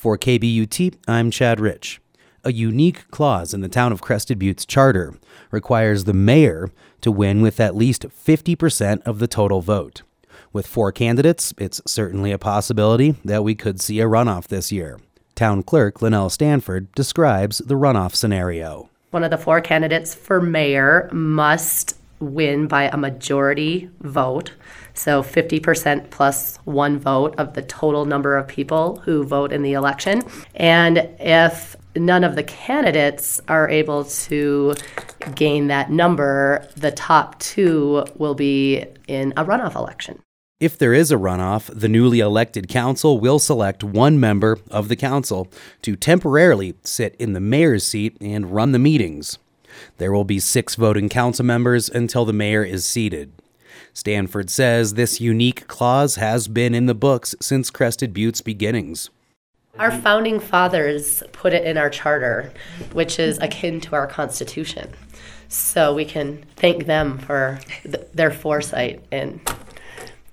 For KBUT, I'm Chad Rich. A unique clause in the town of Crested Butte's charter requires the mayor to win with at least 50% of the total vote. With four candidates, it's certainly a possibility that we could see a runoff this year. Town Clerk Lynelle Stanford describes the runoff scenario. One of the four candidates for mayor must win by a majority vote. So 50% plus one vote of the total number of people who vote in the election. And if none of the candidates are able to gain that number, the top two will be in a runoff election. If there is a runoff, the newly elected council will select one member of the council to temporarily sit in the mayor's seat and run the meetings. There will be six voting council members until the mayor is seated. Stanford says this unique clause has been in the books since Crested Butte's beginnings. Our founding fathers put it in our charter, which is akin to our Constitution. So we can thank them for th- their foresight in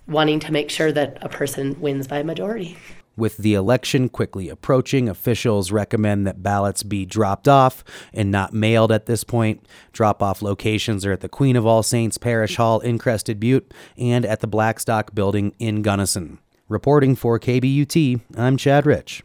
wanting to make sure that a person wins by majority. With the election quickly approaching, officials recommend that ballots be dropped off and not mailed at this point. Drop off locations are at the Queen of All Saints Parish Hall in Crested Butte and at the Blackstock Building in Gunnison. Reporting for KBUT, I'm Chad Rich.